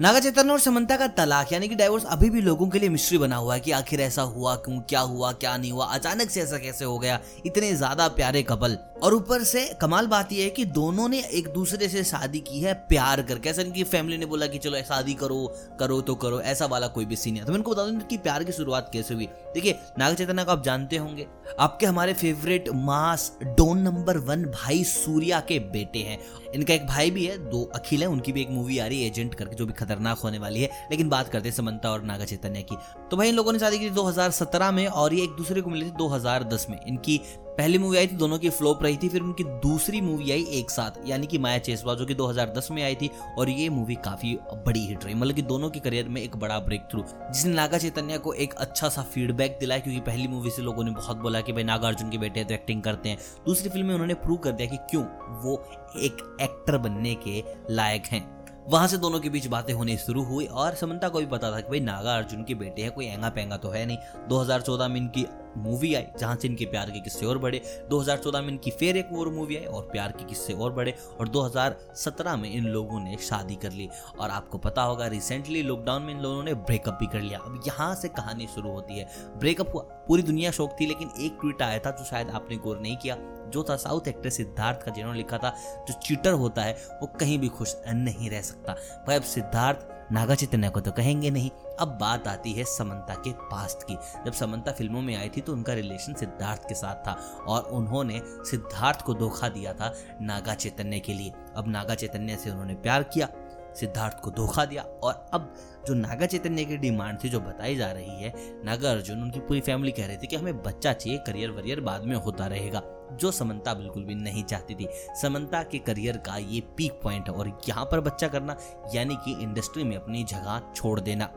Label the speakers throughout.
Speaker 1: नागा चैतन्य और समंता का तलाक, यानी कि डाइवोर्स अभी भी लोगों के लिए मिस्ट्री बना हुआ है कि आखिर ऐसा हुआ क्यों, क्या हुआ, क्या नहीं हुआ, अचानक से ऐसा कैसे हो गया? इतने ज़्यादा प्यारे कपल और ऊपर से कमाल बात यह है कि दोनों ने एक दूसरे से शादी की है, प्यार करके। ऐसा इनकी फैमिली ने बोला कि चलो शादी करो करो तो करो, ऐसा वाला कोई भी सीन है। तो मैं इनको बता दूँ इनकी प्यार की शुरुआत कैसे हुई। देखिए नागा चैतन्य को आप जानते होंगे, आपके हमारे favourite mass don number one भाई सूर्या के बेटे हैं। इनका एक भाई भी है, दो अखिल है, उनकी भी एक मूवी आ रही है एजेंट करके, जो भी खतरनाक होने वाली है। लेकिन बात करते हैं समंता और नागा चैतन्य की। तो भाई इन लोगों ने शादी की 2017 में और ये एक दूसरे को मिली थी 2010 में। इनकी पहली मूवी आई थी, दोनों की फ्लोप रही थी, फिर उनकी दूसरी मूवी आई एक साथ, यानी कि माया चेसवा जो कि 2010 में आई थी, और ये मूवी काफ़ी बड़ी हिट रही मतलब कि दोनों के करियर में एक बड़ा ब्रेक थ्रू जिसने नागा चैतन्य को एक अच्छा सा फीडबैक दिलाया, क्योंकि पहली मूवी से लोगों ने बहुत बोला कि भाई नागा अर्जुन के बेटे तो एक्टिंग करते हैं। दूसरी फ़िल्म में उन्होंने प्रूव कर दिया कि क्यों वो एक एक्टर बनने के लायक हैं। वहाँ से दोनों के बीच बातें होनी शुरू हुई, और समंता को भी पता था कि भाई नागा अर्जुन के बेटे हैं, कोई एँगा पेंगा तो है नहीं। 2014 में इनकी मूवी आई, जहाँ से इनके प्यार के किस्से और बढ़े। 2014 में इनकी फिर एक और मूवी आई, और प्यार के किस्से और बढ़े, और 2017 में इन लोगों ने शादी कर ली। और आपको पता होगा रिसेंटली लॉकडाउन में इन लोगों ने ब्रेकअप भी कर लिया। अब यहाँ से कहानी शुरू होती है। ब्रेकअप हुआ, पूरी दुनिया शौक थी, लेकिन एक ट्वीट आया था जो शायद आपने गौर नहीं किया, जो था साउथ एक्टर सिद्धार्थ का, जिन्होंने लिखा था, जो चीटर होता है, वो कहीं भी खुश नहीं रह सकता। भाई, अब सिद्धार्थ नागा चैतन्य को तो कहेंगे नहीं। अब बात आती है समंता के पास्ट की। जब समंता फ़िल्मों में आई थी तो उनका रिलेशन सिद्धार्थ के साथ था और उन्होंने सिद्धार्थ को धोखा दिया था नागा चैतन्य के लिए। अब नागा चैतन्य से उन्होंने प्यार किया, सिद्धार्थ को धोखा दिया और अब जो नागा चैतन्य की डिमांड थी जो बताई जा रही है नागा अर्जुन उनकी पूरी फैमिली कह रही थी कि हमें बच्चा चाहिए करियर वरियर बाद में होता रहेगा। जो समंता बिल्कुल भी नहीं चाहती थी। समंता के करियर का ये पीक पॉइंट है और यहाँ पर बच्चा करना, यानी कि इंडस्ट्री में अपनी जगह छोड़ देना।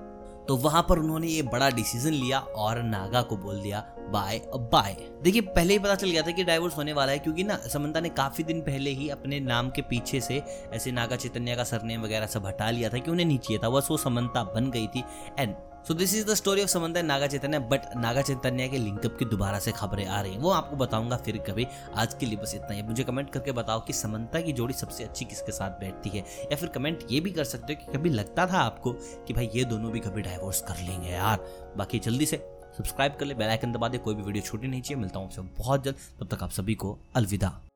Speaker 1: तो वहाँ पर उन्होंने ये बड़ा डिसीज़न लिया और नागा को बोल दिया, बाय बाय। देखिए, पहले ही पता चल गया था कि डाइवोर्स होने वाला है, क्योंकि ना, समंता ने काफ़ी दिन पहले ही अपने नाम के पीछे से ऐसे नागा चैतन्य का सरनेम वगैरह सब हटा लिया था कि उन्हें नहीं चाहिए था। बस वो समंता बन गई थी and so this is the story of Samantha Naga Chaitanya but Naga Chaitanya के लिंकअप की दोबारा से खबरें आ रही हैं। वो आपको बताऊँगा फिर कभी। आज के लिए बस इतना ही। मुझे कमेंट करके बताओ कि समंता की जोड़ी सबसे अच्छी किसके साथ बैठती है? या फिर कमेंट ये भी कर सकते हो कि कभी लगता था आपको कि भाई ये दोनों भी कभी डाइवोर्स कर लेंगे यार। बाकी जल्दी से सब्सक्राइब कर ले बेल आइकन दबा दे, कोई भी वीडियो छूटी नहीं चाहिए। मिलता हूँ आपसे बहुत जल्द। तब तक आप सभी को अलविदा।